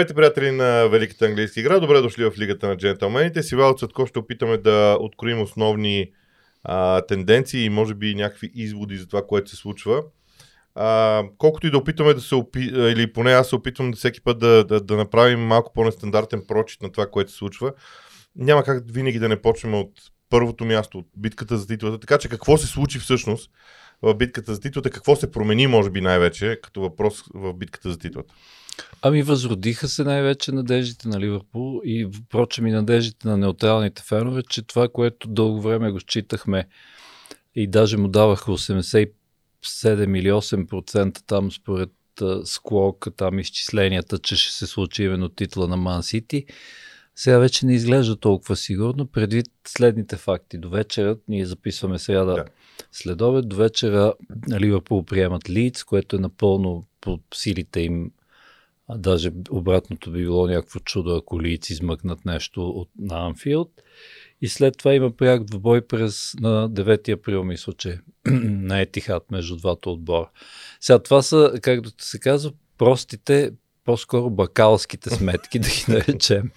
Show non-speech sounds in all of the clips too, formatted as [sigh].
Здравейте, приятели на Великата английска игра. Добре дошли в Лигата на джентълмените. С Ивал Цветко ще опитаме да откроим основни а, тенденции и може би някакви изводи за това, което се случва. А, колкото и да опитаме да се опи... или поне аз се опитвам да всеки път да, да, да направим малко по-нестандартен прочит на това, което се случва, няма как винаги да не почнем от първото място, от битката за титлата. Така че какво се случи всъщност в битката за титлата, какво се промени, може би най-вече, като въпрос в битката за титлата? Ами възродиха се най-вече надеждите на Ливърпул и впрочем и надеждите на неутралните фенове, че това, което дълго време го считахме и даже му даваха 87 или 8% там според Склок, там изчисленията, че ще се случи именно титла на Ман Сити, сега вече не изглежда толкова сигурно, предвид следните факти. До вечера, ние записваме сега да. след обед, до вечера Ливърпул приемат Лиц, което е напълно по силите им даже обратното би било някакво чудо, ако Лиц измъкнат нещо от, на Анфилд. И след това има пряк двобой през на 9 април, мисля, че [clears throat] на Етихат между двата отбора. Сега това са, както се казва, простите, по-скоро бакалските сметки, [laughs] да ги наречем.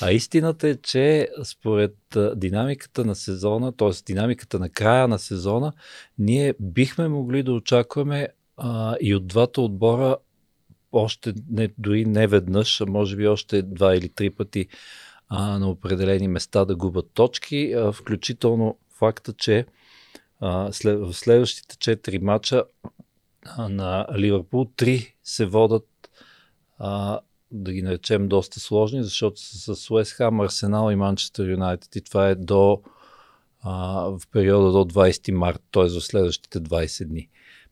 А истината е, че според динамиката на сезона, т.е. динамиката на края на сезона, ние бихме могли да очакваме а, и от двата отбора още не, дори не веднъж, а може би още два или три пъти а, на определени места да губят точки, а, включително факта, че а, след, в следващите четири мача а, на Ливърпул три се водат а, да ги наречем доста сложни, защото с, Уест Хам, Арсенал и Манчестър Юнайтед и това е до а, в периода до 20 март, т.е. в следващите 20 дни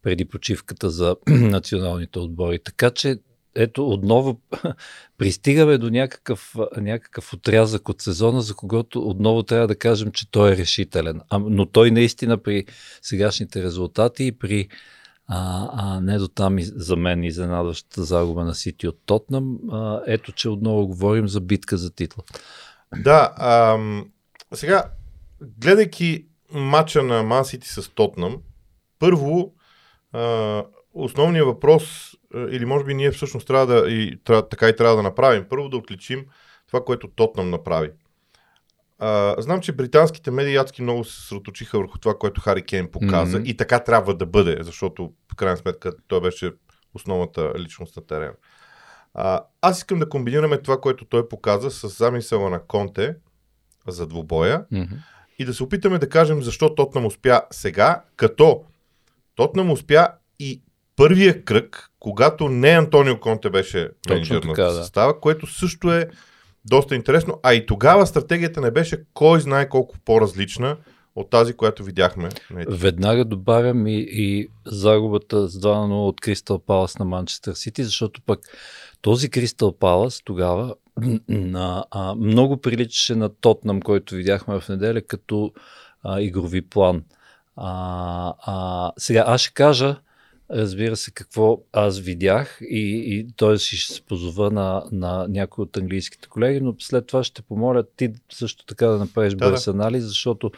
преди почивката за [clears throat] националните отбори. Така че ето отново [laughs] пристигаме до някакъв, някакъв отрязък от сезона, за когото отново трябва да кажем, че той е решителен. А, но той наистина при сегашните резултати и при а, а не до там за мен изненадващата загуба на Сити от Тотнам, а, ето че отново говорим за битка за титла. Да, ам, сега, гледайки матча на Ман Сити с Тотнам, първо основният въпрос, или може би ние всъщност трябва да, и, трябва, така и трябва да направим, първо да отличим това, което Тотнам направи. А, знам, че британските медии адски много се съсредоточиха върху това, което Хари Кейн показа mm-hmm. и така трябва да бъде, защото в крайна сметка той беше основната личност на терена. А, аз искам да комбинираме това, което той показа с замисъла на Конте за двубоя mm-hmm. и да се опитаме да кажем защо Тотнам успя сега, като Тотнам успя и първия кръг, когато не Антонио Конте беше менеджер на да. състава, което също е доста интересно. А и тогава стратегията не беше кой знае колко по-различна от тази, която видяхме. Веднага добавям и, и загубата с 2 0 от Кристал Палас на Манчестър Сити, защото пък този Кристал Палас тогава на, а, много приличаше на Тотнам, който видяхме в неделя като а, игрови план. А, а, сега аз ще кажа, разбира се, какво аз видях и, и т.е. ще се позова на, на някои от английските колеги, но след това ще помоля ти също така да направиш да, бърз анализ, защото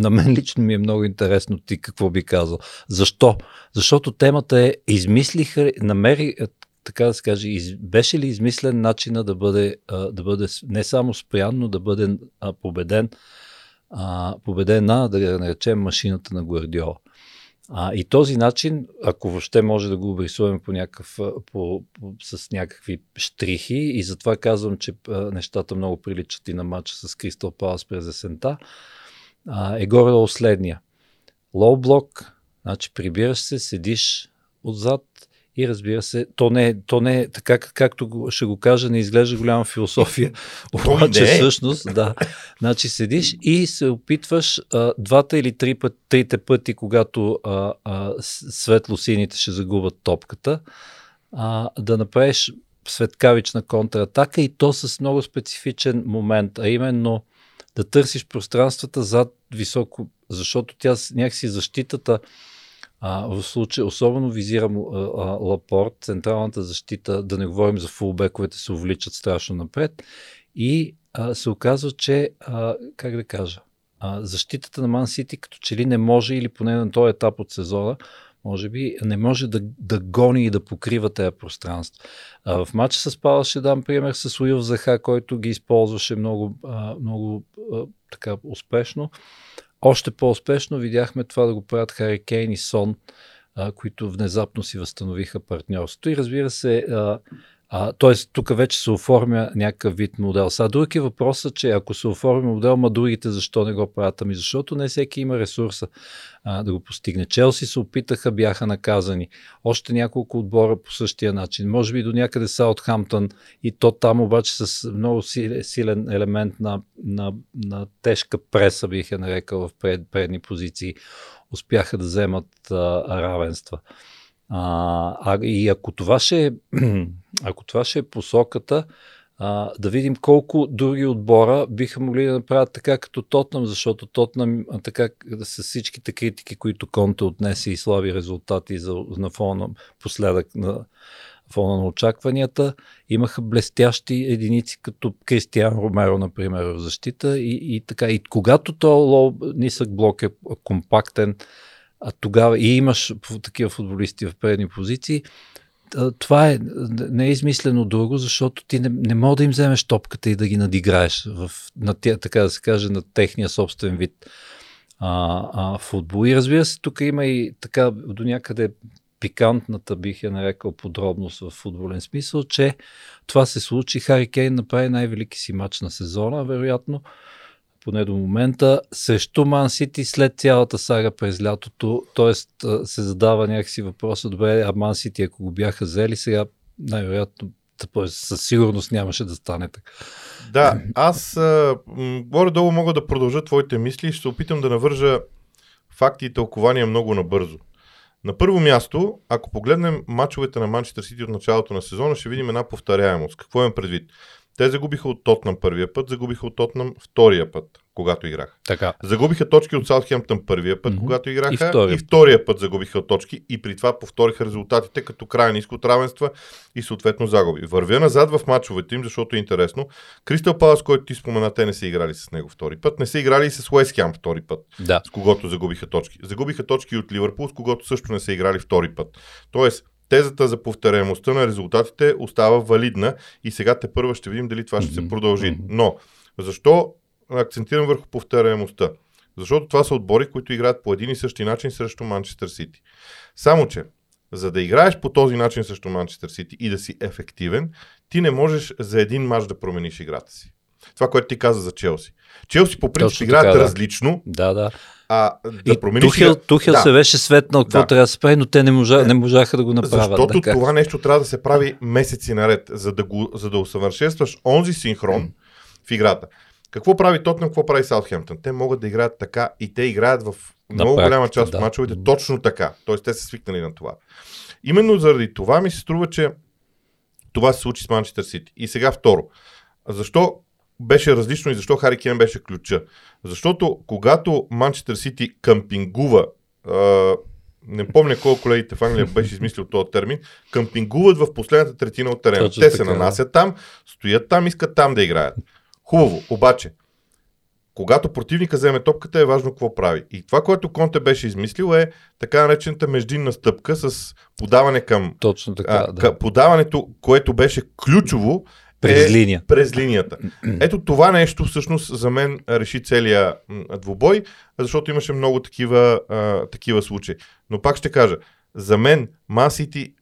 на мен лично ми е много интересно ти какво би казал. Защо? Защото темата е измислиха, намери, така да се каже, из, беше ли измислен начина да бъде, да бъде не само спрян, но да бъде победен а, победена, да я наречем, машината на Гвардиола. А, и този начин, ако въобще може да го обрисуваме по някакъв, по, по, с някакви штрихи, и затова казвам, че а, нещата много приличат и на матча с Кристал Палас през есента, а, е горе следния. Лоу блок, значи прибираш се, седиш отзад, и разбира се, то не е, то не е така, както ще го кажа, не изглежда голяма философия, обаче всъщност, да. Значи седиш и се опитваш а, двата или три път, трите пъти, когато а, а, светло-сините ще загубят топката, а, да направиш светкавична контратака и то с много специфичен момент, а именно да търсиш пространствата зад високо, защото тя някакси защитата а, в случай, особено визирам а, а, Лапорт, централната защита, да не говорим за фулбековете, се увличат страшно напред. И а, се оказва, че, а, как да кажа, а, защитата на Ман Сити като че ли не може, или поне на този етап от сезона, може би, не може да, да гони и да покрива тези пространства. А, в матча с Пала ще дам пример с Уил Заха, който ги използваше много, а, много а, така успешно. Още по-успешно видяхме това да го правят Хари Кейн и Сон, а, които внезапно си възстановиха партньорството. И разбира се, а, а, тоест, тук вече се оформя някакъв вид модел. Сега друг е че ако се оформи модел, ма другите защо не го правят? Ами защото не всеки има ресурса а, да го постигне. Челси се опитаха, бяха наказани. Още няколко отбора по същия начин. Може би до някъде Саутхамптън и то там обаче с много силен елемент на, на, на тежка преса, бих я нарекал в пред, предни позиции, успяха да вземат а, равенства. А, а, и ако това ще е, [clears throat] ако това ще е посоката, а, да видим колко други отбора биха могли да направят така като Тотнам, защото Тотнам така с всичките критики, които Конте отнесе и слаби резултати за, на фона последък на фона на очакванията, имаха блестящи единици като Кристиан Ромеро, например, в защита и, и така. И когато то нисък блок е компактен, а тогава и имаш такива футболисти в предни позиции, това е, не е измислено друго, защото ти не, не мога да им вземеш топката и да ги надиграеш в, на така да се каже, на техния собствен вид а, а, футбол. И разбира се, тук има и така до някъде пикантната, бих я нарекал, подробност в футболен смисъл, че това се случи. Хари Кейн направи най-велики си матч на сезона, вероятно поне до момента, срещу Ман Сити след цялата сага през лятото. Тоест се задава някакси въпроса, добре, а Ман Сити, ако го бяха взели, сега най-вероятно със сигурност нямаше да стане така. Да, аз горе-долу мога да продължа твоите мисли и ще се опитам да навържа факти и тълкования много набързо. На първо място, ако погледнем мачовете на Манчестър Сити от началото на сезона, ще видим една повторяемост. Какво имам предвид? Те загубиха от Тотнам първия път, загубиха от Тотнам втория път, когато играха. Така. Загубиха точки от Саутхемптън първия път, mm-hmm. когато играха. И втория. и втория път загубиха точки и при това повториха резултатите като крайен изход равенства и съответно загуби. Вървя назад в мачовете им, защото е интересно. Кристал Палас, който ти спомена, те не са играли с него втори път. Не са играли и с Уест Хем втори път, да. с когото загубиха точки. Загубиха точки от Ливърпул, с когото също не са играли втори път. Тоест, тезата за повторяемостта на резултатите остава валидна и сега те първа ще видим дали това ще се продължи. Но защо акцентирам върху повторяемостта? Защото това са отбори, които играят по един и същи начин срещу Манчестър Сити. Само, че за да играеш по този начин срещу Манчестър Сити и да си ефективен, ти не можеш за един мач да промениш играта си. Това, което ти каза за Челси. Челси по принцип Точно играят така, да. различно. Да, да. А, да и промениш... Тухел, Тухел да. се беше светнал какво да. трябва да се прави, но те не, можа, не можаха да го направят. Защото да, това нещо трябва да се прави месеци наред, за да, го, за да усъвършенстваш онзи синхрон в играта. Какво прави Тотнам, какво прави Саутхемптън? Те могат да играят така и те играят в много практика, голяма част да. от мачовете точно така. Тоест те са свикнали на това. Именно заради това ми се струва, че това се случи с Манчестър Сити. И сега второ. Защо беше различно и защо Хари Кен беше ключа. Защото когато Манчестър Сити къмпингува, а, не помня кой колегите в Англия беше измислил този термин, къмпингуват в последната третина от терена. Точно Те се така, нанасят там, стоят там, искат там да играят. Хубаво, обаче, когато противника вземе топката е важно какво прави. И това, което Конте беше измислил е така наречената междинна стъпка с подаване към... Точно така, а, да. Подаването, което беше ключово през е линия. През линията. Ето това нещо всъщност за мен реши целия двубой, защото имаше много такива, а, такива случаи. Но пак ще кажа, за мен Ман Сити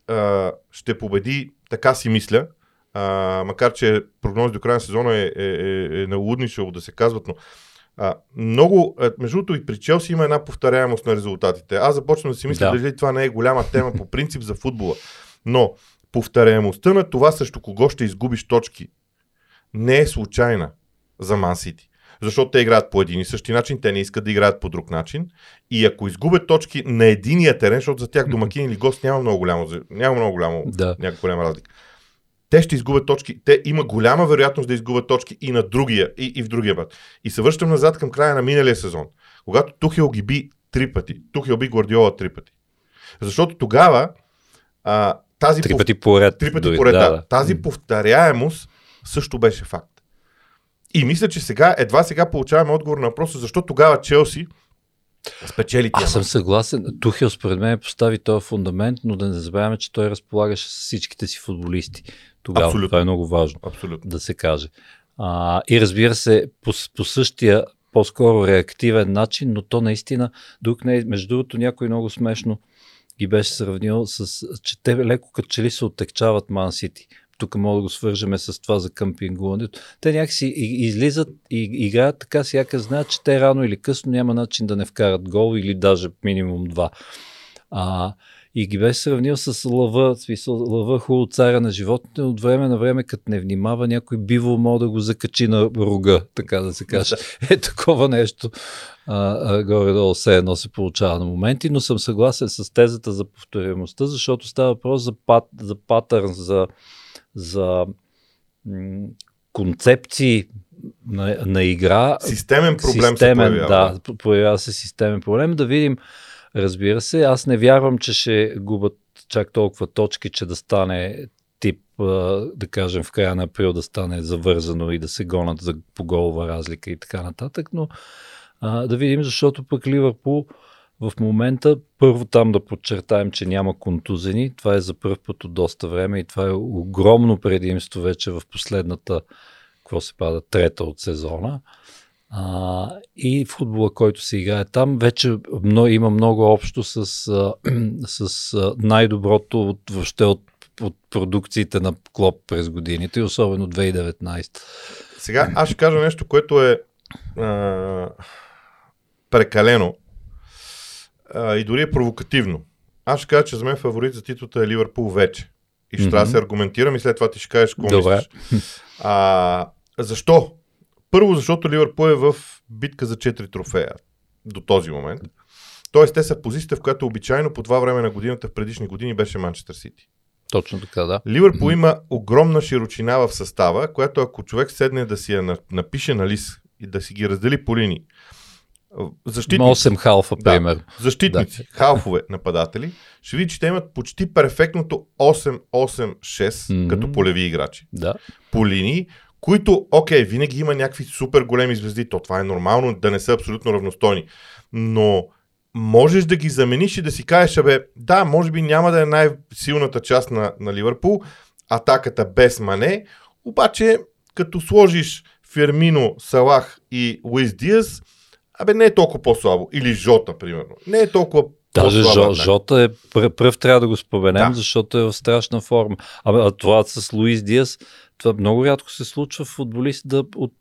ще победи, така си мисля, а, макар че прогнози до края на сезона е, е, е, е налудничево да се казват, но а, много, между другото и при Челси има една повторяемост на резултатите. Аз започвам да си мисля да. дали това не е голяма тема по принцип за футбола. Но повторяемостта на това срещу кого ще изгубиш точки не е случайна за Ман Сити. Защото те играят по един и същи начин, те не искат да играят по друг начин. И ако изгубят точки на единия терен, защото за тях домакин или гост няма много голямо, няма много голямо, да. някаква голяма разлика. Те ще изгубят точки. Те има голяма вероятност да изгубят точки и на другия, и, и в другия път. И се връщам назад към края на миналия сезон. Когато Тухел ги би три пъти. Тухел би Гвардиола три пъти. Защото тогава а, тази три пъти поред. Три пъти поред, да, да. Тази повторяемост също беше факт. И мисля, че сега, едва сега получаваме отговор на въпроса, защо тогава Челси спечели тия Аз съм съгласен. Тухел според мен постави този фундамент, но да не забравяме, че той разполагаше с всичките си футболисти. Тогава Абсолютно. това е много важно Абсолютно. да се каже. А, и разбира се, по, по същия по-скоро реактивен начин, но то наистина друг не е. Между другото, някой много смешно ги беше сравнил с, че те леко като че ли се оттекчават Ман Сити. Тук мога да го свържеме с това за къмпингуването. Те някакси излизат и играят така, сякаш знаят, че те рано или късно няма начин да не вкарат гол или даже минимум два. А, и ги беше сравнил с лъва, смисъл, лъва хубаво царя на животните, от време на време, като не внимава, някой биво мога да го закачи на рога, така да се каже. [laughs] Е такова нещо. А, а, горе-долу все едно се получава на моменти, но съм съгласен с тезата за повторяемостта, защото става въпрос за, пат, за патърн, за, за м- концепции на, на игра, Системен проблем системен, се появява. да, появява се системен проблем. Да видим, разбира се, аз не вярвам, че ще губят чак толкова точки, че да стане тип, да кажем, в края на април да стане завързано и да се гонат за по голова разлика и така нататък, но да видим, защото пък Ливърпул в момента, първо там да подчертаем, че няма контузени. Това е за първ път от доста време и това е огромно предимство вече в последната, какво се пада, трета от сезона. А, и футбола, който се играе там, вече много, има много общо с, [clears throat] с най-доброто от, въобще от, от продукциите на Клоп през годините, и особено 2019. Сега аз ще кажа нещо, което е а, прекалено а, и дори е провокативно. Аз ще кажа, че за мен фаворит за титлата е Ливърпул вече. И ще Мгм. трябва да се аргументирам и след това ти ще кажеш какво Добре. мислиш. А, защо? Първо, защото Ливърпул е в битка за 4 трофея до този момент. Тоест, те са позицията, в която обичайно по това време на годината в предишни години беше Манчестър Сити. Точно така, да. Ливърпул има огромна широчина в състава, която ако човек седне да си я на- напише на лист и да си ги раздели по линии, защитници, 8 халфа, Да. примерно. защитници халфове, [laughs] нападатели, ще види, че те имат почти перфектното 8-8-6 Мгм. като полеви играчи. Да. По линии, които, окей, винаги има някакви супер големи звезди, то това е нормално да не са абсолютно равностойни, но можеш да ги замениш и да си кажеш, абе, да, може би няма да е най-силната част на, на Ливърпул, атаката без Мане, обаче като сложиш Фермино, Салах и Луис Диас, абе не е толкова по-слабо. Или Жота, примерно. Не е толкова Даже Жо. Жота е пръв, пръв трябва да го споменем, Да. защото е в страшна форма. А, а това с Луис Диас, това много рядко се случва футболист да от,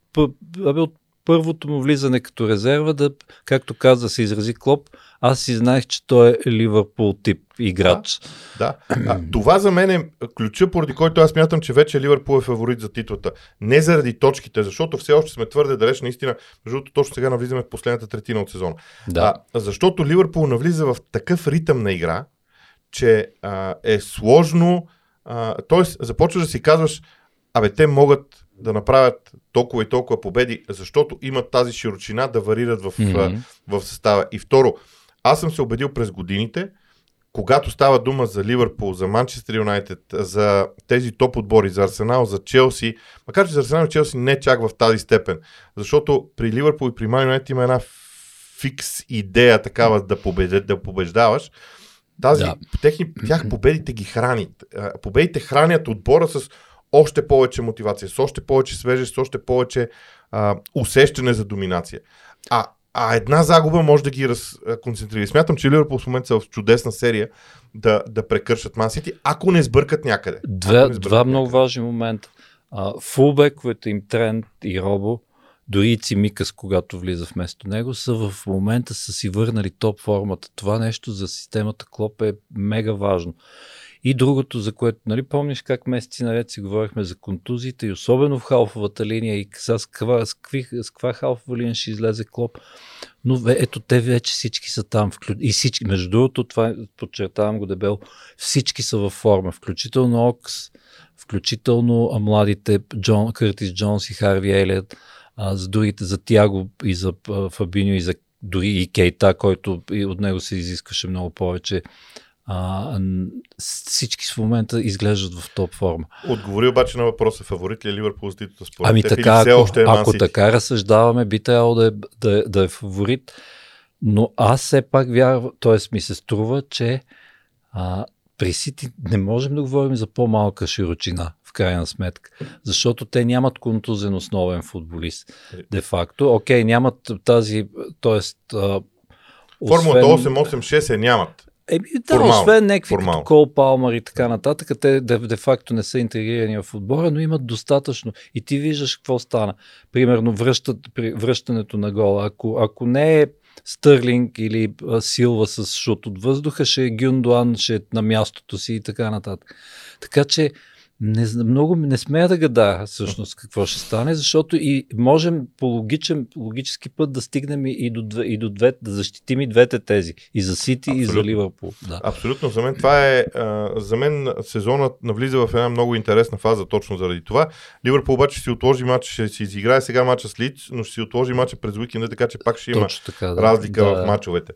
абе, от първото му влизане като резерва, да, както каза, се изрази Клоп, аз си знаех, че той е Ливърпул тип играч. Да. А, това за мен е ключа, поради който аз мятам, че вече Ливърпул е фаворит за титлата. Не заради точките, защото все още сме твърде далеч, наистина. Другото, точно сега навлизаме в последната третина от сезона. Да. А, защото Ливърпул навлиза в такъв ритъм на игра, че а, е сложно. А, започваш да си казваш, абе, те могат да направят толкова и толкова победи, защото имат тази широчина да варират в, а, в състава. И второ, аз съм се убедил през годините, когато става дума за Ливърпул, за Манчестър Юнайтед, за тези топ отбори, за Арсенал, за Челси, макар че за Арсенал и Челси не чак в тази степен, защото при Ливърпул и при Ман Юнайтед има една фикс идея такава да, победе, да побеждаваш. Тази, Да. техни, тях [clears throat] победите ги хранят. Победите хранят отбора с още повече мотивация, с още повече свежест, с още повече а, усещане за доминация. А, а една загуба може да ги разконцентрира. Смятам, че Ливърпул в момента са в чудесна серия да, да прекършат Ман Сити, ако не сбъркат някъде. Две, не сбъркат два много някъде. важни момента. А, фулбековете им Трент и Робо, дори и Цимикас, когато влиза вместо него, са в момента са си върнали топ формата. Това нещо за системата Клоп е мега важно. И другото, за което, нали, помниш как месеци наред си говорихме за контузиите и особено в халфовата линия и сега с каква, с, какви, с каква халфова линия ще излезе Клоп. Но ето те вече всички са там. И всички, между другото, това подчертавам го дебел, всички са във форма, включително Окс, включително младите Джон, Къртис Джонс и Харви Елият, а, за другите, за Тяго и за а, Фабиньо и за дори и Кейта, който и от него се изискваше много повече. А, с- всички в момента изглеждат в топ форма. Отговори обаче на въпроса, фаворит ли е Ливърпул за титлата според Ами теб, така, или все ако, още е ако така разсъждаваме, би трябвало да е, да, е- да е фаворит. Но аз все пак вярвам, т.е. ми се струва, че а, при Сити не можем да говорим за по-малка широчина, в крайна сметка, защото те нямат контузен основен футболист. Де-факто, окей, нямат тази, т.е. Формулата 886 е нямат. Еми, да, формално, освен някакви като Кол Палмар и така нататък, те де, де факто не са интегрирани в отбора, но имат достатъчно. И ти виждаш какво стана. Примерно връщат, при връщането на гола. Ако, ако не е Стърлинг или Силва с шут от въздуха, ще е Гюндуан, ще е на мястото си и така нататък. Така че не, много не смея да гадая всъщност какво ще стане, защото и можем по логичен, логически път да стигнем и до, и до двете, да защитим и двете тези. И за Сити, и за Ливърпул. Да. Абсолютно. За мен това е. За мен сезонът навлиза в една много интересна фаза точно заради това. Ливърпул обаче си отложи матч, ще си изиграе сега матча с Лиц, но ще си отложи матча през уикенда, така че пак ще има така, да. разлика да. в мачовете.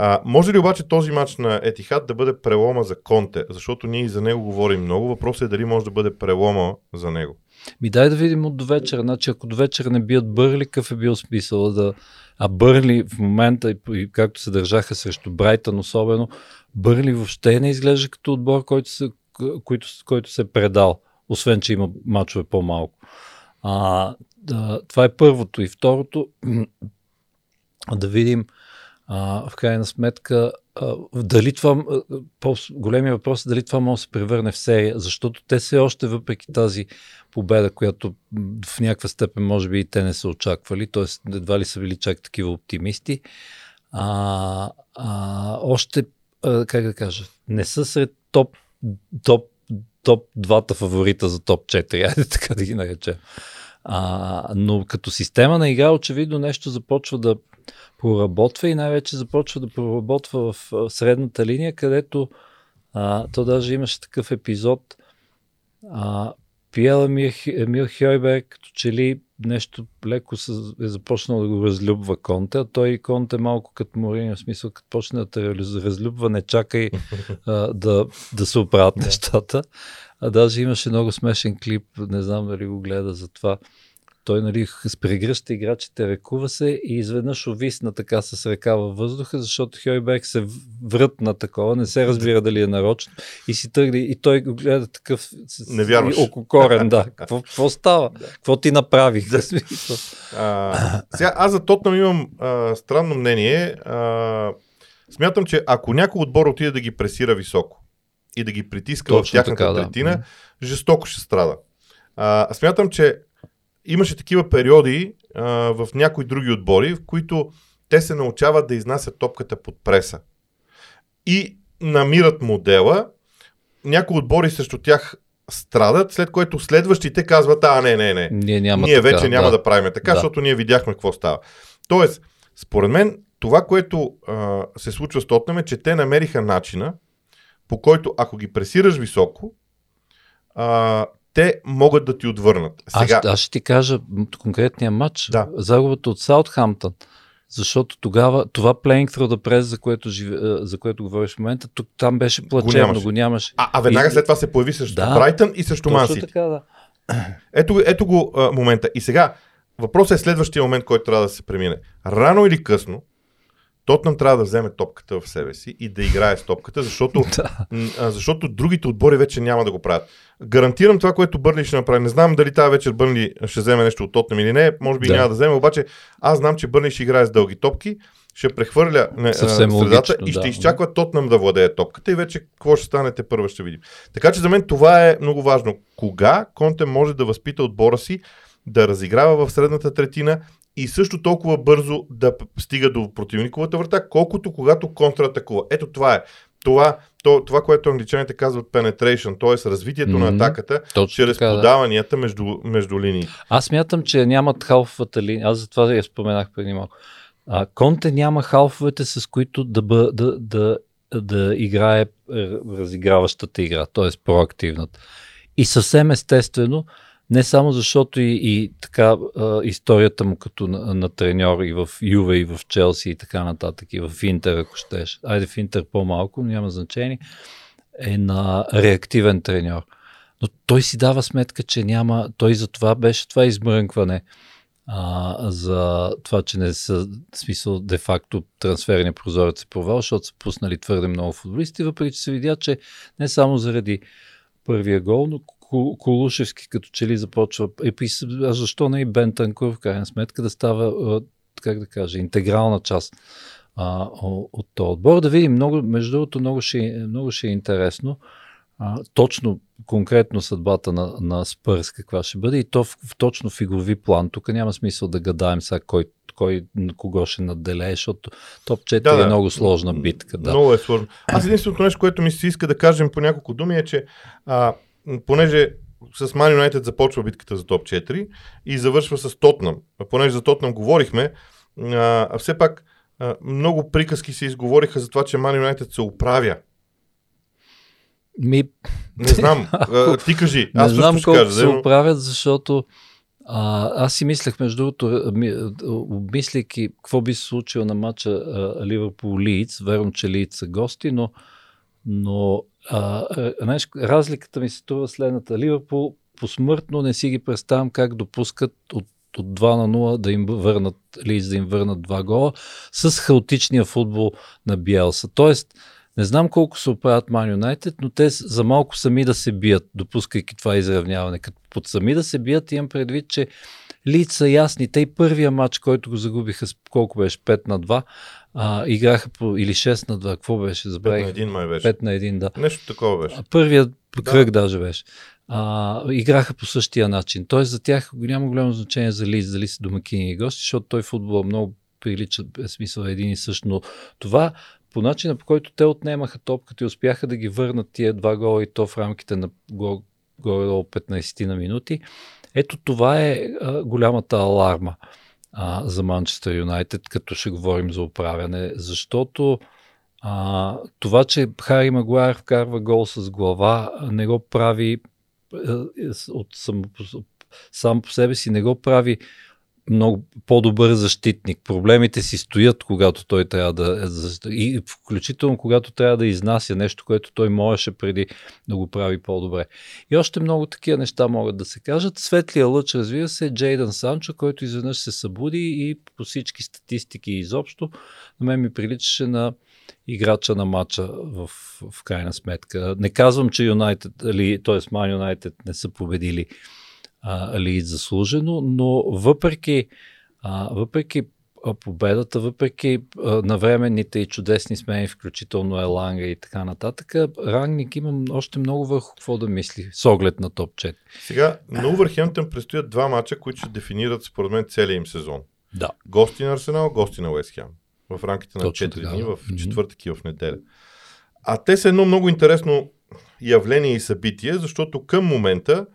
А, може ли обаче този матч на Етихад да бъде прелома за Конте? Защото ние и за него говорим много. Въпросът е дали може да бъде прелома за него. Ми дай да видим от до вечера. Значи, ако до вечера не бият Бърли, какъв е бил смисъл да... А Бърли в момента, и както се държаха срещу Брайтън особено, Бърли въобще не изглежда като отбор, който се, който, който се е предал, освен, че има мачове по-малко. А, да, това е първото. И второто, [clears throat] да видим а, в крайна сметка, а, дали това, по-големия въпрос е дали това може да се превърне в серия, защото те все още, въпреки тази победа, която в някаква степен може би и те не са очаквали, т.е. едва ли са били чак такива оптимисти, а, а, още, а, как да кажа, не са сред топ, топ, топ двата фаворита за топ 4, [laughs] айде така да ги наречем. А, но като система на игра очевидно нещо започва да проработва и най-вече започва да проработва в средната линия, където а, то даже имаше такъв епизод. А, Пиел Емил, Емил Хойберг, като че ли нещо леко е започнал да го разлюбва Конте, а той Конте малко като Морини, в смисъл като почне да те разлюбва, не чакай а, да, да се оправят нещата. А даже имаше много смешен клип, не знам дали го гледа за това, той нали, прегръща играчите, рекува се и изведнъж овисна така с ръка във въздуха, защото Хойберг се врътна такова, не се разбира дали е нарочно и си тръгне и той го гледа такъв не вярваш. ококорен, да. Какво, какво става? Какво ти направих? Да. [laughs] а, сега, аз за Тотнам имам а, странно мнение. А, смятам, че ако някой отбор отиде да ги пресира високо и да ги притиска Точно в тяхната така, третина, да. жестоко ще страда. А, смятам, че имаше такива периоди а, в някои други отбори, в които те се научават да изнасят топката под преса. И намират модела, някои отбори срещу тях страдат, след което следващите казват, а не, не, не, ние, няма ние така, вече няма да, да правим така, да. защото ние видяхме какво става. Тоест, според мен, това, което а, се случва с Тотнам е, че те намериха начина, по който ако ги пресираш високо, а, те могат да ти отвърнат. Сега... Аз, аз ще ти кажа конкретния матч. Да. Загубата от Саутхамптън. Защото тогава това плейнг through the press, за което, живе, за което говориш в момента, тук, там беше плачевно, го нямаше. Го нямаше. А, а веднага и... след това се появи срещу да, Брайтън и срещу Манси. да. [clears throat] Ето, ето го а, момента. И сега, въпросът е следващия момент, който трябва да се премине. Рано или късно, Тотнам трябва да вземе топката в себе си и да играе с топката, защото, [laughs] защото другите отбори вече няма да го правят. Гарантирам това, което Бърли ще направи. Не знам дали тази вечер Бърли ще вземе нещо от Тотнам или не, може би да. няма да вземе, обаче аз знам, че Бърли ще играе с дълги топки, ще прехвърля не, средата логично, и ще да. изчаква Тотнам да владее топката и вече какво ще стане, те първо ще видим. Така че за мен това е много важно. Кога Конте може да възпита отбора си да разиграва в средната третина и също толкова бързо да стига до противниковата врата, колкото когато контратакува. Ето това е. Това, то, това което англичаните казват penetration, т.е. развитието mm-hmm. на атаката, Точно чрез така, подаванията да. между, между линии. Аз мятам, че нямат халфовата линия. Аз затова я споменах преди малко. А, Конте няма халфовете, с които да, бъ, да, да, да играе разиграващата игра, т.е. проактивната. И съвсем естествено, не само защото и, и така а, историята му като на, на треньор и в Юве, и в Челси и така нататък, и в Интер, ако щеш. Айде в Интер по-малко, няма значение. Е на реактивен треньор. Но той си дава сметка, че няма. Той за това беше това измрънкване а, за това, че не са, смисъл, де-факто трансферния прозорец е провал, защото са пуснали твърде много футболисти, въпреки че се видя, че не само заради първия гол, но Колушевски като че ли започва, при, а защо не и Бентанкур в крайна сметка да става, как да кажа, интегрална част а, от този отбор. Да видим, много, между другото, много ще, много ще е интересно а, точно конкретно съдбата на, на Спърс каква ще бъде и то в, в точно в игрови план. Тук няма смисъл да гадаем сега кой, кой на кого ще наделее, защото топ 4 да, е много сложна битка. Да. Много е сложно. Аз единственото нещо, което ми се иска да кажем по няколко думи е, че а, понеже с Man United започва битката за топ 4 и завършва с Тотнам. Понеже за Тотнам говорихме, а, все пак а, много приказки се изговориха за това, че Man United се оправя ми... Не знам, [laughs] а, ти кажи. Аз не знам колко кажа, се но... оправят, защото а, аз си мислех, между другото, обмисляйки какво би се случило на матча Ливърпул Лиц, верно, че Лиц са гости, но, но а, знаеш, разликата ми се това следната. Ливърпул посмъртно не си ги представям как допускат от от 2 на 0 да им върнат, Лиц да им върнат два гола с хаотичния футбол на Биелса. Тоест, не знам колко се оправят Ман Юнайтед, но те за малко сами да се бият, допускайки това изравняване. Като под сами да се бият, имам предвид, че лица ясни. Те и първия матч, който го загубиха колко беше 5 на 2, а, играха по, или 6 на 2, какво беше? Забравих. 5 на 1 май беше. 5 на 1, да. Нещо такова беше. Първият кръг да. даже беше. А, играха по същия начин. Тоест за тях няма голямо значение за Лиц, дали са домакини и гости, защото той футбол много прилича, е смисъл един и същ, но това по начина по който те отнемаха топката и успяха да ги върнат тия два гола и то в рамките на горе 15 на минути, ето това е а, голямата аларма а, за Манчестър Юнайтед, като ще говорим за управяне, защото а, това, че Хари Магуайер вкарва гол с глава, не го прави а, от сам, сам по себе си, не го прави много по-добър защитник. Проблемите си стоят, когато той трябва да. И включително когато трябва да изнася нещо, което той можеше преди да го прави по-добре. И още много такива неща могат да се кажат. Светлия лъч, развива се, Джейдън Санчо, който изведнъж се събуди и по всички статистики изобщо, на мен ми приличаше на играча на матча в, в крайна сметка. Не казвам, че Юнайтед, т.е. Ман Юнайтед не са победили а, ли заслужено, но въпреки, а, въпреки победата, въпреки навременните и чудесни смени, включително Еланга и така нататък, Рангник има още много върху какво да мисли с оглед на топ 4. Сега, на Увърхемптън предстоят два мача, които ще дефинират според мен целия им сезон. Да. Гости на Арсенал, гости на Уест Хем. В рамките на Точно 4 така, дни, в четвъртък и в неделя. А те са едно много интересно явление и събитие, защото към момента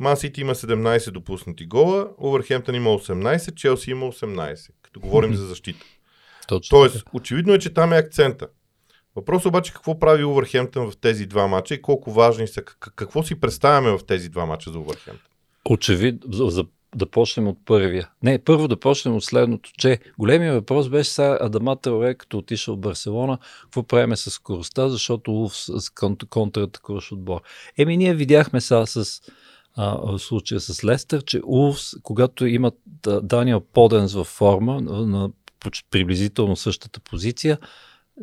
Ман Сити има 17 допуснати гола, Овърхемптън има 18, Челси има 18, като говорим за защита. [laughs] Точно Тоест, очевидно е, че там е акцента. Въпросът обаче какво прави Увърхемптън в тези два мача и колко важни са, какво си представяме в тези два мача за Увърхемптън? Очевидно, за, за да почнем от първия. Не, първо да почнем от следното, че големия въпрос беше сега Адамата Оре, като отишъл в Барселона, какво правиме с скоростта, защото Улф с контратакуваш отбор. Еми, ние видяхме сега с а, в случая с Лестър, че Улфс, когато имат Даниел Поденс във форма на, на приблизително същата позиция,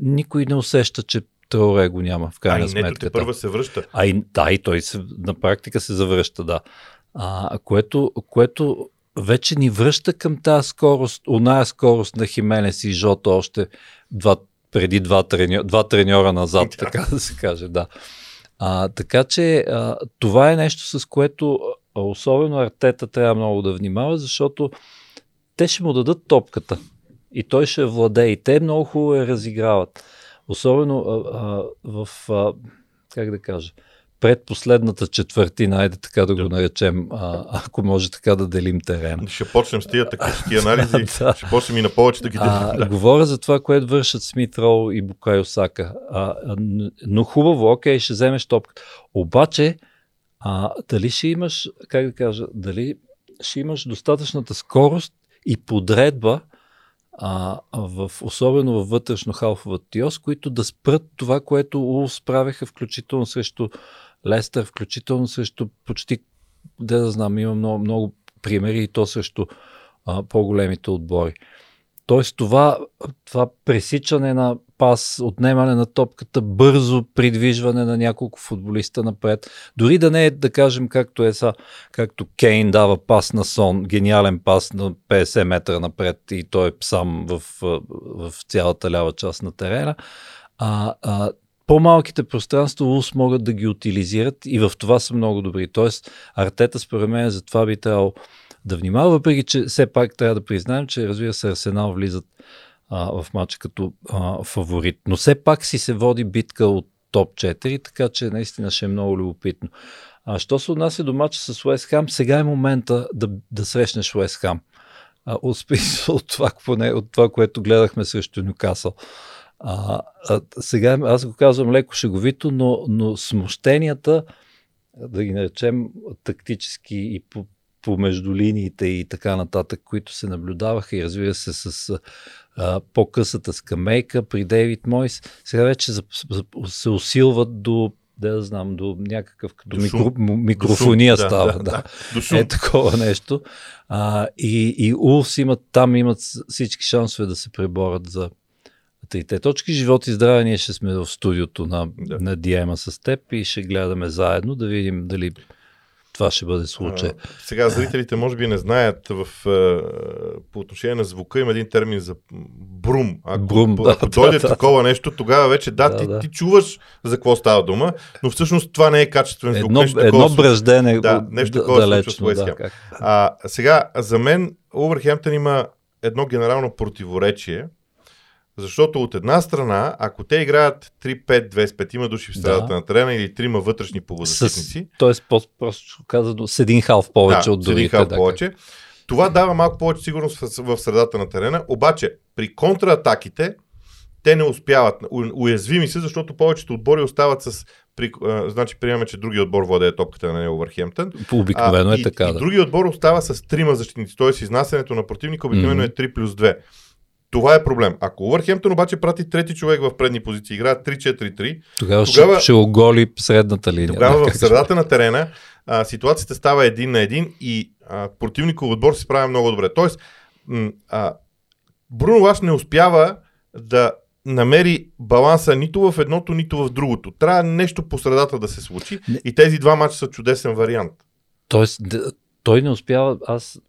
никой не усеща, че Троре го няма в крайна а, сметка. А първа се връща. А и, да, и той се, на практика се завръща, да. А, което, което вече ни връща към тази скорост, оная скорост на Хименес и Жото още два, преди два, треньора, два треньора назад, така да се каже, да. А, така че а, това е нещо, с което а, особено Артета трябва много да внимава, защото те ще му дадат топката и той ще владее. И те много хубаво я разиграват. Особено а, а, в, а, как да кажа, предпоследната четвъртина, айде така да го наречем, а, ако може така да делим терена. Ще почнем с тия тактически анализи, [laughs] да. ще почнем и на повече да ги. А, да. Говоря за това, което вършат Смит Роу и Букай Осака. А, но хубаво, окей, ще вземеш топка. Обаче, а, дали ще имаш, как да кажа, дали ще имаш достатъчната скорост и подредба, а, в, особено във вътрешно халфова тиос, които да спрат това, което Улс справяха включително срещу Лестър, включително срещу почти, да да знам, има много, много примери и то срещу а, по-големите отбори. Тоест това, това пресичане на пас, отнемане на топката, бързо придвижване на няколко футболиста напред. Дори да не е, да кажем, както е са, както Кейн дава пас на Сон, гениален пас на 50 метра напред и той е сам в, в цялата лява част на терена. А, а, по-малките пространства УС могат да ги утилизират и в това са много добри. Тоест, Артета според мен за това би трябвало да внимава, въпреки че все пак трябва да признаем, че разбира се Арсенал влизат а, в матча като а, фаворит. Но все пак си се води битка от топ 4, така че наистина ще е много любопитно. А що се отнася до матча с Уест Хам, сега е момента да, да срещнеш Уест Хам. от, [laughs] от, това, поне, от това, което гледахме срещу Нюкасъл. А, а, сега аз го казвам леко шеговито, но, но смущенията, да ги наречем тактически и по, по между линиите и така нататък, които се наблюдаваха и разбира се с а, по-късата скамейка при Дейвид Мойс, сега вече за, за, се усилват до да знам, до някакъв като микро, микрофония до става. Да, да, да. Е такова нещо. А, и, и Улс имат, там имат всички шансове да се преборят за трите точки. Живот и здраве, ние ще сме в студиото на, да. на Диема с теб и ще гледаме заедно да видим дали това ще бъде случай. А, сега зрителите може би не знаят в, по отношение на звука има един термин за брум. Ако, брум, да, ако [laughs] да, дойде да, такова да. нещо, тогава вече да, да, ти, да. ти чуваш за какво става дума, но всъщност това не е качествен звук. Едно, нещо едно бръждене. Да, нещо такова далечно, да, а, Сега, за мен Увърхемптън има едно генерално противоречие, защото от една страна, ако те играят 3-5-2 с има души в средата да. на терена или трима вътрешни полузащитници. Тоест, просто казано, с един халф повече да, от другите. С един халф да, повече. Това дава малко повече сигурност в, в средата на терена, обаче при контратаките те не успяват. Уязвими са, защото повечето отбори остават с при, а, значи приемаме, че другия отбор владее топката на него Върхемптън. Обикновено е така. И, да. и другия отбор остава с трима защитници, т.е. изнасянето на противника обикновено mm-hmm. е 3 плюс 2. Това е проблем. Ако Увърхемптън обаче прати трети човек в предни позиции, играят 3-4-3, тогава, тогава ще оголи средната линия. Тогава да, в средата на терена а, ситуацията става един на един и а, противников отбор се справя много добре. Тоест, м- а, Бруно Лаш не успява да намери баланса нито в едното, нито в другото. Трябва нещо по средата да се случи и тези два мача са чудесен вариант. Тоест, той не успява, аз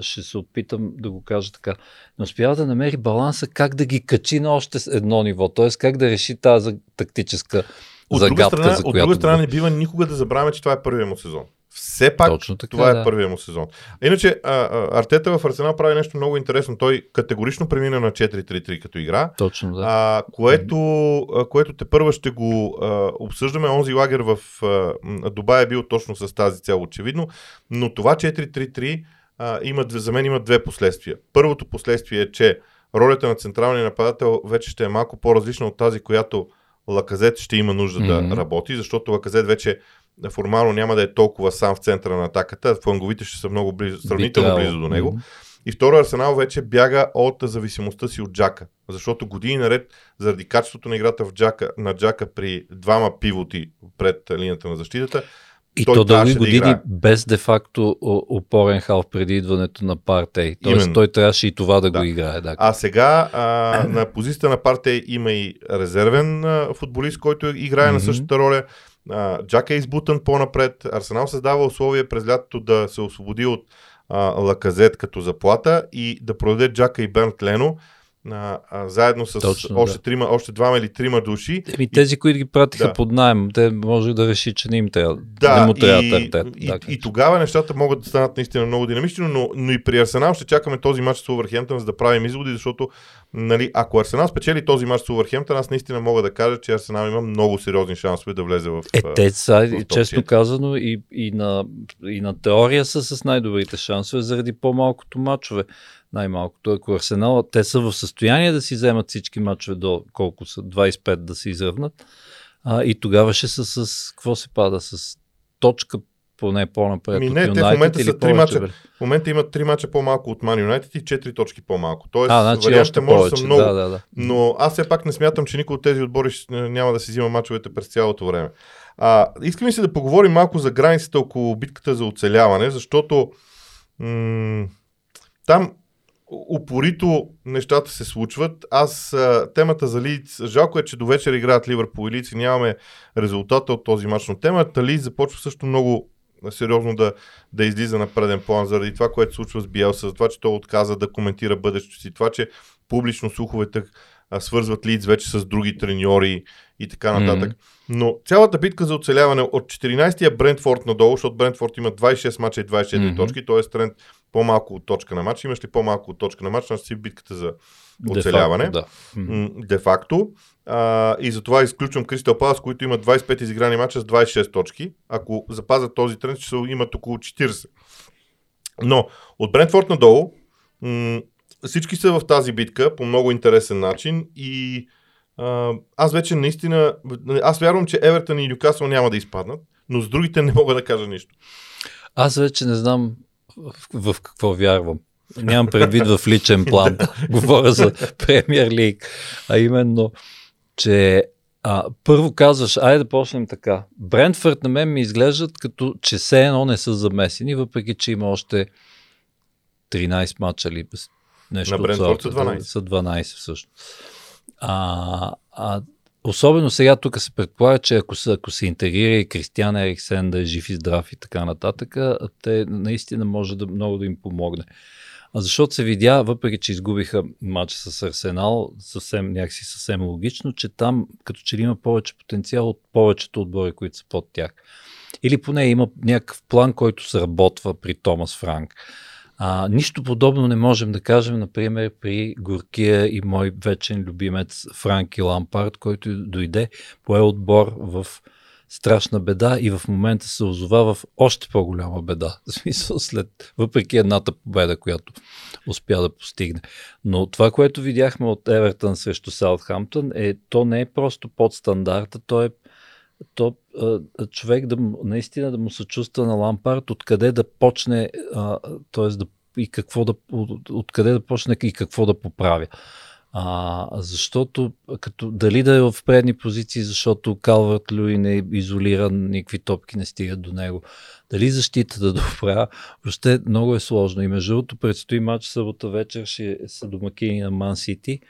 ще се опитам да го кажа така, не успява да намери баланса как да ги качи на още едно ниво, т.е. как да реши тази тактическа от загадка, друга страна, за която... От друга страна не бива никога да забравяме, че това е първият му сезон. Все пак Точно така, това е да. е първият му сезон. Иначе а, а, Артета в Арсенал прави нещо много интересно. Той категорично премина на 4-3-3 като игра. Точно, да. А, което, а, което те първа ще го а, обсъждаме. Онзи лагер в а, Дубай е бил точно с тази цел, очевидно. Но това 4-3-3 а, има, за мен има две последствия. Първото последствие е, че ролята на централния нападател вече ще е малко по-различна от тази, която Лаказет ще има нужда mm-hmm. да работи, защото Лаказет вече формално няма да е толкова сам в центъра на атаката, фланговите ще са много близо, сравнително близо до него. Mm-hmm. И второ, Арсенал вече бяга от зависимостта си от Джака. Защото години наред, заради качеството на играта в Джака, на Джака при двама пивоти пред линията на защитата, и той то дълги години да без де-факто опорен халф преди идването на Партей. Тоест Именно. той трябваше и това да, да. го играе. Да. А сега а, на позицията на Партей има и резервен а, футболист, който играе mm-hmm. на същата роля. А, Джак е избутан по-напред. Арсенал създава условия през лятото да се освободи от а, Лаказет като заплата и да продаде Джака и Бернт Лено а, а, заедно с Точно, още, да. трима, още двама или трима души. Еми, тези, които ги пратиха да. под найем, те може да реши, че не им трябва. Да, не му трябва и, тертет, и, да, и, и, тогава нещата могат да станат наистина много динамични, но, но и при Арсенал ще чакаме този матч с Увърхемптън, за да правим изводи, защото нали, ако Арсенал спечели този матч с Увърхемптън, аз наистина мога да кажа, че Арсенал има много сериозни шансове да влезе в. Е, те са, често казано, и, и, на, и на теория са с най-добрите шансове заради по-малкото матчове най-малкото. Ако Арсенал, те са в състояние да си вземат всички мачове до колко са, 25 да се изравнат. А, и тогава ще са с, какво се пада, с точка поне по-напред. Ми, не, те в момента са три мача. В момента имат три мача по-малко от Man United и четири точки по-малко. Тоест, а, значи вариантите може да са много. Да, да, да. Но аз все пак не смятам, че никой от тези отбори няма да си взима мачовете през цялото време. А, искам си да поговорим малко за границата около битката за оцеляване, защото м- там упорито нещата се случват. Аз темата за Лиц, жалко е, че до вечер играят Ливърпул и Лиц и нямаме резултата от този матч, но темата Лиц започва също много сериозно да, да излиза на преден план заради това, което случва с Биелса, за това, че той отказа да коментира бъдещето си, това, че публично слуховете свързват Лиц вече с други треньори и така нататък. Mm-hmm. Но цялата битка за оцеляване от 14-я Брентфорд надолу, защото Брентфорд има 26 мача и 24 mm-hmm. точки, т.е. тренд по-малко от точка на матч. Имаш ли по-малко от точка на матч, значи си битката за оцеляване. Де-факто, да. Де-факто. А, и затова изключвам Кристал Палас, които имат 25 изиграни мача с 26 точки. Ако запазят този тренд, ще имат около 40. Но от Брентфорд надолу м- всички са в тази битка по много интересен начин и а, аз вече наистина, аз вярвам, че Евертън и Нюкасъл няма да изпаднат, но с другите не мога да кажа нищо. Аз вече не знам в, в какво вярвам. Нямам предвид в личен [laughs] план. Говоря за Премьер Лиг. А именно, че а, първо казваш, айде да почнем така. Брентфорд на мен ми изглеждат като, че все едно не са замесени, въпреки че има още 13 мача или нещо. На Брентфорд са 12. Са 12 всъщност. А, а, особено сега тук се предполага, че ако, са, ако се интегрира и Кристиан Ериксен да е жив и здрав и така нататък, те наистина може да много да им помогне. А защото се видя, въпреки че изгубиха матча с Арсенал, съвсем някакси съвсем логично, че там като че ли има повече потенциал от повечето отбори, които са под тях. Или поне има някакъв план, който се работва при Томас Франк. А, нищо подобно не можем да кажем, например, при горкия и мой вечен любимец Франки Лампард, който дойде, пое отбор в страшна беда и в момента се озова в още по-голяма беда. [laughs] В смисъл след, въпреки едната победа, която успя да постигне. Но това, което видяхме от Евертън срещу Саутхамптън е, то не е просто под стандарта, то е то, човек да наистина да му се чувства на Лампард, откъде да почне, т.е. да и какво да, от, откъде да почне и какво да поправя. А, защото като, дали да е в предни позиции, защото Калвард Люи не е изолиран, никакви топки не стигат до него. Дали защита да доправя, въобще много е сложно. И между другото предстои матч събота вечер, ще са домакини на Ман Сити.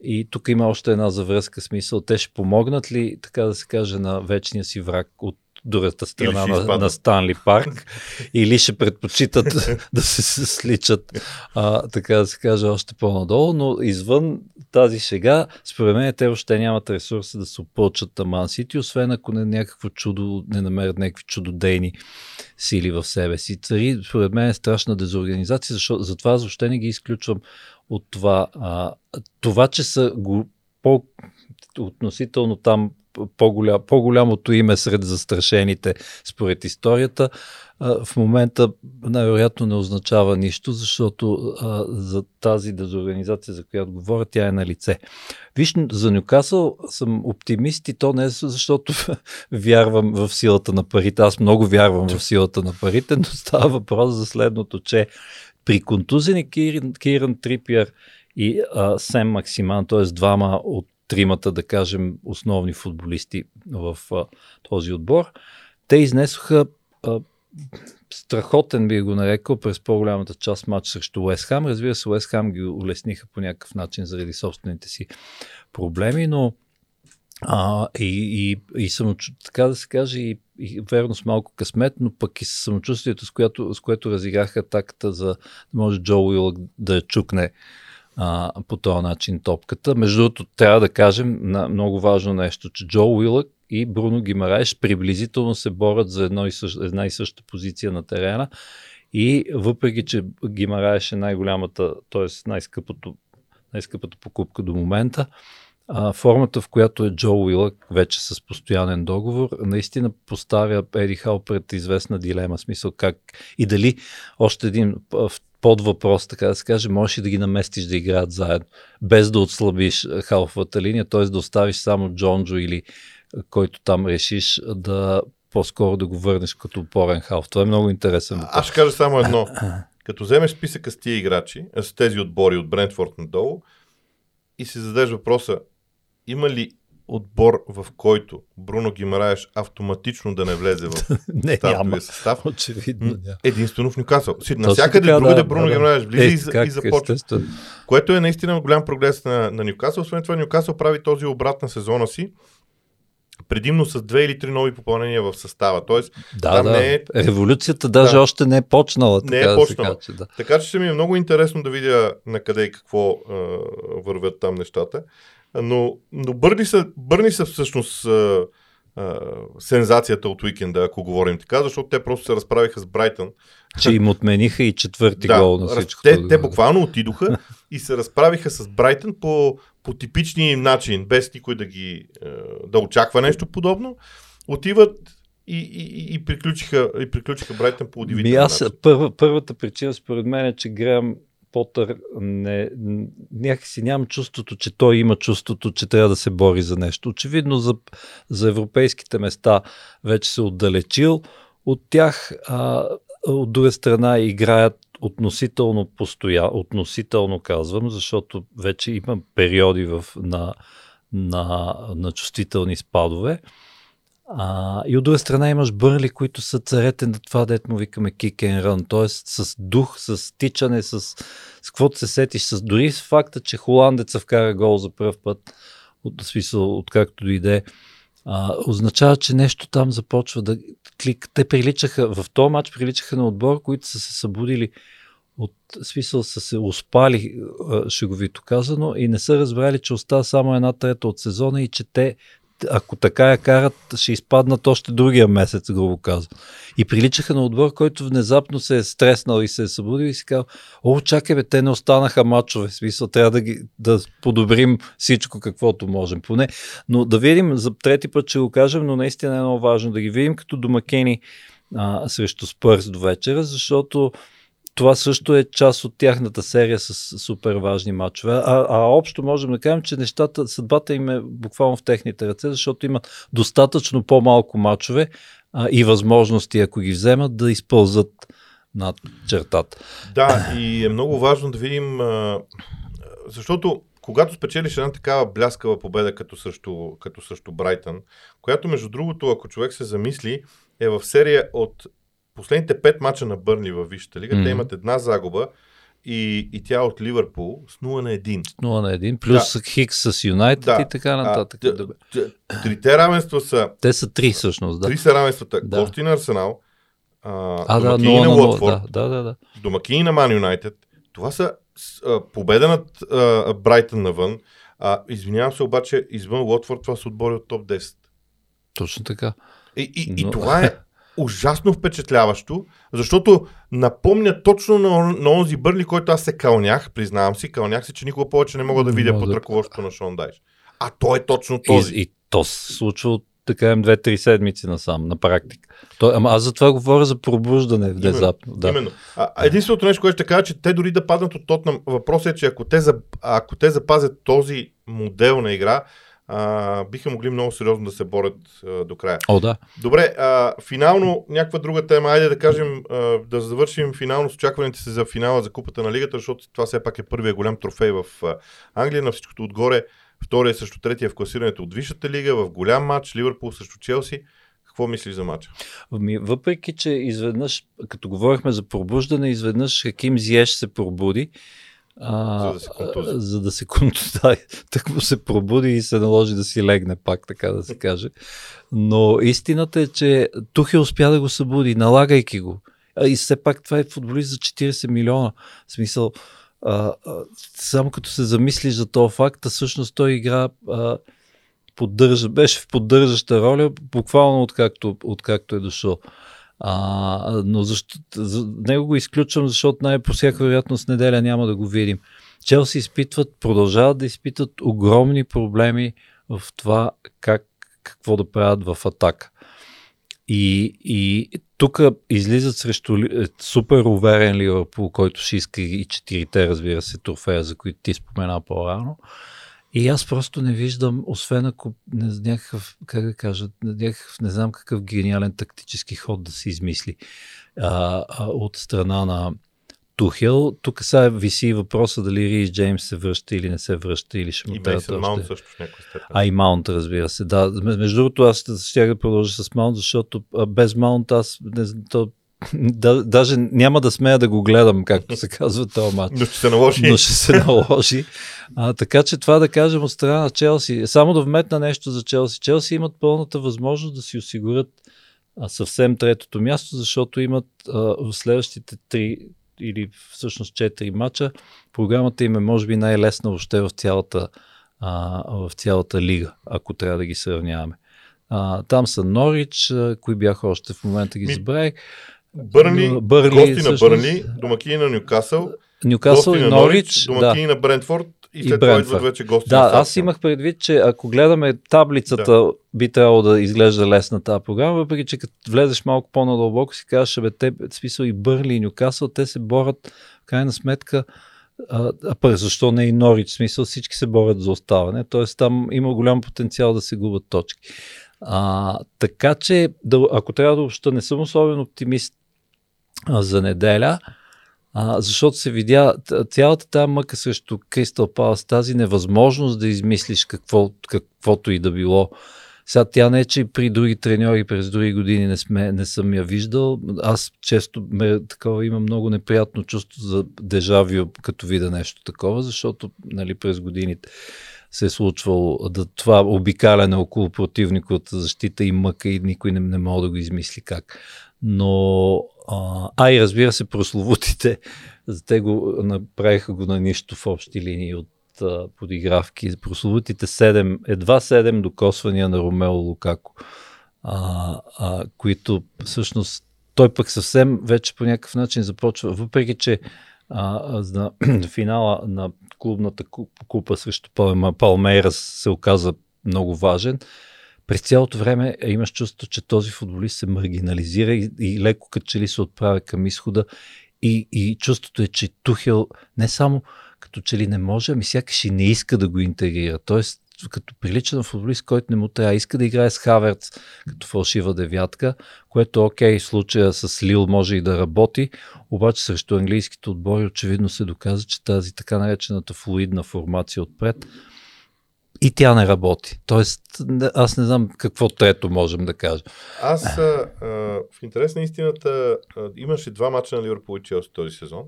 И тук има още една завръзка смисъл. Те ще помогнат ли, така да се каже, на вечния си враг от другата страна на, на Станли Парк или ще предпочитат [laughs] да се сличат, а, така да се каже, още по-надолу, но извън тази шега, според мен те още нямат ресурса да се опълчат на Ман Сити, освен ако не някакво чудо, не намерят някакви чудодейни сили в себе си. Цари, според мен е страшна дезорганизация, защото, затова аз въобще не ги изключвам от това. А, това, че са го, по, относително там по-голям, по-голямото име сред застрашените според историята, в момента най-вероятно не означава нищо, защото за тази дезорганизация, за която говоря, тя е на лице. Виж, за Нюкасъл съм оптимист и то не е защото [laughs] вярвам в силата на парите. Аз много вярвам в силата на парите, но става въпрос за следното, че при контузени Киран, Киран Трипиер и а, Сем Максиман, т.е. двама от тримата, да кажем, основни футболисти в а, този отбор, те изнесоха а, страхотен би го нарекал през по-голямата част матч срещу Уест Хам. Разбира се, Уест Хам ги улесниха по някакъв начин заради собствените си проблеми, но а, и, и, и само, така да се каже, и, и верно с малко късмет, но пък и с самочувствието, с което, с което разиграха атаката за да може Джо Уилък да я чукне а, по този начин топката. Между другото, трябва да кажем на много важно нещо, че Джо Уилък и Бруно Гимараеш приблизително се борят за едно и същ, една и съща позиция на терена и въпреки, че Гимараеш е най-голямата, т.е. най-скъпото, най-скъпата покупка до момента, а, формата, в която е Джо Уилък, вече с постоянен договор, наистина поставя Еди Хал пред известна дилема, смисъл как и дали още един под въпрос, така да се каже, можеш и да ги наместиш да играят заедно, без да отслабиш халфовата линия, т.е. да оставиш само Джонджо или който там решиш да по-скоро да го върнеш като опорен халф. Това е много интересен. Аз ще кажа само едно. [laughs] Като вземеш списъка с тия играчи, с тези отбори от Брентфорд надолу и си зададеш въпроса, има ли отбор, в който Бруно Гимараеш автоматично да не влезе в [laughs] не, стартовия няма. състав? Очевидно. Няма. Единствено в Нюкасъл. Навсякъде така, другаде да, Бруно да. Гимараеш влиза Е, и, как, и започва. естествено. Което е наистина голям прогрес на, на Нюкасъл. Освен това, Нюкасъл прави този обрат на сезона си предимно с две или три нови попълнения в състава. Тоест, Да, Там да. не е- Революцията даже Да. още не е почнала. Не е така да се почнала. каже, да. Така че ще ми е много интересно да видя на къде и какво а, вървят там нещата. Но, но Бърни, са, Бърни са всъщност а, а, сензацията от уикенда, ако говорим така, защото те просто се разправиха с Брайтън. Че им отмениха и четвърти да, гол на всичко. те, те буквално отидоха и се разправиха с Брайтън по, по типичния им начин, без никой да ги да очаква нещо подобно. Отиват и, и, и, приключиха, и приключиха Брайтън по удивителен аз, начин. първа, първата причина според мен е, че Грам Потър не, някакси нямам чувството, че той има чувството, че трябва да се бори за нещо. Очевидно за, за европейските места вече се отдалечил от тях. А, от друга страна играят относително постоя, относително казвам, защото вече има периоди в, на, на, на чувствителни спадове. А, и от друга страна имаш бърли, които са царете на това, дето му викаме kick and run, т.е. с дух, с тичане, с, с каквото се сетиш, с дори с факта, че холандеца вкара гол за първ път, от смисъл, откакто дойде, а, означава, че нещо там започва да клик. Те приличаха, в този матч приличаха на отбор, които са се събудили от смисъл са се успали, шеговито казано, и не са разбрали, че остава само една трета от сезона и че те ако така я карат, ще изпаднат още другия месец, грубо казвам. И приличаха на отбор, който внезапно се е стреснал и се е събудил и си казал, о, чакай бе, те не останаха мачове, смисъл, трябва да, ги, да подобрим всичко каквото можем. Поне. Но да видим, за трети път ще го кажем, но наистина е много важно да ги видим като домакени а, срещу Спърс до вечера, защото това също е част от тяхната серия с супер важни матчове. А, а общо можем да кажем, че нещата, съдбата им е буквално в техните ръце, защото имат достатъчно по-малко матчове а, и възможности, ако ги вземат, да изпълзат над чертата. Да, и е много важно да видим, защото когато спечелиш една такава бляскава победа като срещу, като срещу Брайтън, която между другото, ако човек се замисли, е в серия от последните пет мача на Бърни във Висшата лига, mm-hmm. те имат една загуба и, и тя от Ливърпул с 0 на 1. 0 на 1, плюс да. Хикс с Юнайтед Да. и така нататък. т- Добре. т- Трите равенства са, Те са три всъщност, да. три са равенствата. Да. Гости на Арсенал, а, А, да, домакини 0 на на 0. Уотфорд, Да, да, да, да. домакини на Ман Юнайтед. Това са а, победа над а, Брайтън навън. А, извинявам се, обаче, извън Уотфорд това са отбори от топ 10. Точно така. И, и, и Но- това е [laughs] ужасно впечатляващо, защото напомня точно на, на онзи Бърли, който аз се кълнях, признавам си, кълнях се, че никога повече не мога да видя под ръководството на Шон Дайш. А той е точно този. И, и то се случва от така им две-три седмици насам, на практика. То, ама аз за това говоря за пробуждане внезапно. Да. Именно. А, единственото нещо, което ще кажа, че те дори да паднат от Тотнам, въпросът е, че ако те, ако те запазят този модел на игра, а, биха могли много сериозно да се борят а, до края. О, да. Добре, а, финално някаква друга тема. Айде да кажем, а, да завършим финално с очакваните се за финала за Купата на Лигата, защото това все пак е първия голям трофей в а, Англия. На всичкото отгоре, втория срещу третия в класирането от Висшата лига, в голям матч, Ливърпул срещу Челси. Какво мислиш за матча? Ами, въпреки, че изведнъж, като говорихме за пробуждане, изведнъж Хаким Зиеш се пробуди. А, За да се контузи. За да се контузи. [laughs] Да, так му се пробуди и се наложи да си легне пак, така да се каже. Но истината е, че Тухе успя да го събуди, налагайки го. И все пак това е футболист за 40 милиона. В смисъл, а, а, само като се замислиш за този факт, а всъщност той игра а, поддържа, беше в поддържаща роля, буквално откакто, откакто е дошъл. А, но защо, за него го изключвам, защото най- по всяка вероятност неделя няма да го видим. Челси изпитват, продължават да изпитват огромни проблеми в това как, какво да правят в атака. И, и тук излизат срещу е, супер уверен Ливърпул, който ще иска и четирите, разбира се, трофея, за които ти спомена по-рано. И аз просто не виждам, освен ако не, някакъв, как да кажа, някакъв, не знам какъв гениален тактически ход да се измисли а, а, от страна на Тухел. Тук сега виси въпроса дали Рис Джеймс се връща или не се връща или ще му трябва още. Маунт също в някаква степен. А и Маунт, разбира се. Да, между другото, аз ще да продължа с Маунт, защото без Маунт аз не, то, да, даже няма да смея да го гледам, както се казва този матч. Но ще се наложи. Но ще се наложи. А, така че това да кажем от страна на Челси. Само да вметна нещо за Челси. Челси имат пълната възможност да си осигурят а, съвсем третото място, защото имат а, в следващите три или всъщност четири мача. Програмата им е може би най-лесна въобще в цялата, а, в цялата лига, ако трябва да ги сравняваме. А, там са Норич, а, кои бяха още в момента ги забравих. Бърли, Бърли, гости на всъщност. Бърли, домакини на Нюкасъл, Нюкасъл и на Норич. Да. домакини на Брентфорд и И след това идват вече гости Да, на аз имах предвид, че ако гледаме таблицата, да. би трябвало да изглежда лесна тази програма, въпреки че като влезеш малко по-надълбоко си казваш, бе, те, смисъл и Бърли и Нюкасъл, те се борят, в крайна сметка, а, а пък защо не и Норич, смисъл всички се борят за оставане, т.е. там има голям потенциал да се губят точки. А, така че, да, ако трябва да обща, не съм особен оптимист за неделя, а, защото се видя цялата тази мъка срещу Кристал Палас, тази невъзможност да измислиш какво, каквото и да било. Сега тя не е, че при други треньори през други години не, сме, не съм я виждал. Аз често ме, такова, имам много неприятно чувство за дежавио, като видя нещо такова, защото нали, през годините се е случвало да това обикаляне около противниковата защита и мъка и никой не, не може да го измисли как. Но, а, и разбира се, прословутите, те го направиха го на нищо в общи линии от а, подигравки. Прословутите 7, едва 7 докосвания на Ромео Лукако, а, а, които всъщност той пък съвсем вече по някакъв начин започва, въпреки че а, на [clears throat] финала на клубната куп- купа срещу Пал- Палмейрас се оказа много важен. През цялото време имаш чувство, че този футболист се маргинализира и, и леко като че ли се отправя към изхода. И, и чувството е, че Тухел не само като че ли не може, ами сякаш и не иска да го интегрира. Тоест, като прилича на футболист, който не му трябва, иска да играе с Хаверц като фалшива девятка, което окей, случая с Лил може и да работи, обаче срещу английските отбори очевидно се доказа, че тази така наречената флуидна формация отпред и тя не работи. Тоест, аз не знам какво трето можем да кажем. Аз а, в интерес на истината имаше два мача на Ливърпул и Челси този сезон.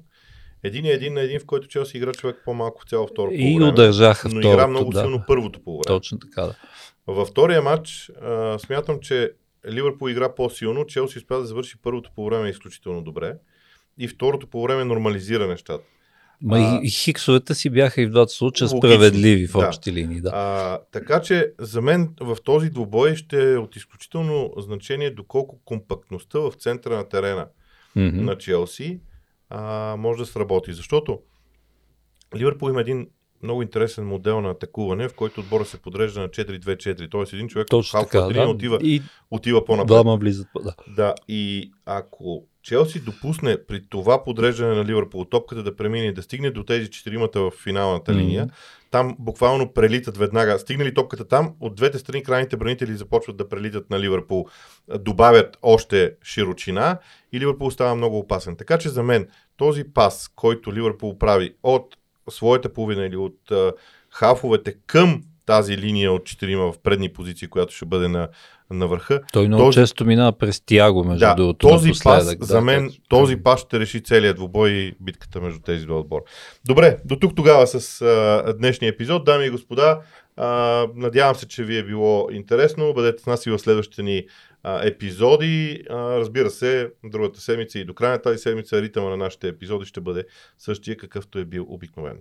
Един е един на един, в който Челси игра човек по-малко в цяло второ И полувреме, удържаха но второто. игра много да. силно първото полувреме. Точно така, да. Във втория матч а, смятам, че Ливърпул игра по-силно, Челси успя да завърши първото по време изключително добре и второто по време нормализира нещата. Ма А, и, хиксовете си бяха и в двата случая логично, справедливи в да. общи линии. Да. А, така че за мен в този двубой ще е от изключително значение доколко компактността в центъра на терена Мгм. на Челси а, може да сработи. Защото Ливърпул има един много интересен модел на атакуване, в който отбора се подрежда на 4-2-4. Тоест един човек Точно така. Да. отива, И отива по-напред. двама влизат. Да. Да, и ако Челси допусне при това подреждане на Ливърпул топката да премине и да стигне до тези четиримата в финалната линия, там буквално прелитат веднага. Стигне ли топката там, от двете страни крайните бранители започват да прелитат на Ливърпул, добавят още широчина и Ливърпул става много опасен. Така че за мен този пас, който Ливърпул прави от своята половина или от а, хафовете към тази линия от четирима в предни позиции, която ще бъде на, на върха, Той много Този- често минава през Тяго, между да, другото. този пас да, за мен, както- този пас ще реши целият двубой и битката между тези два отбора. Добре, до тук тогава с а, днешния епизод. Дами и господа, а, надявам се, че ви е било интересно. Бъдете с нас и в следващите ни а, епизоди. А, разбира се, другата седмица и до края на тази седмица ритъма на нашите епизоди ще бъде същия какъвто е бил обикновено.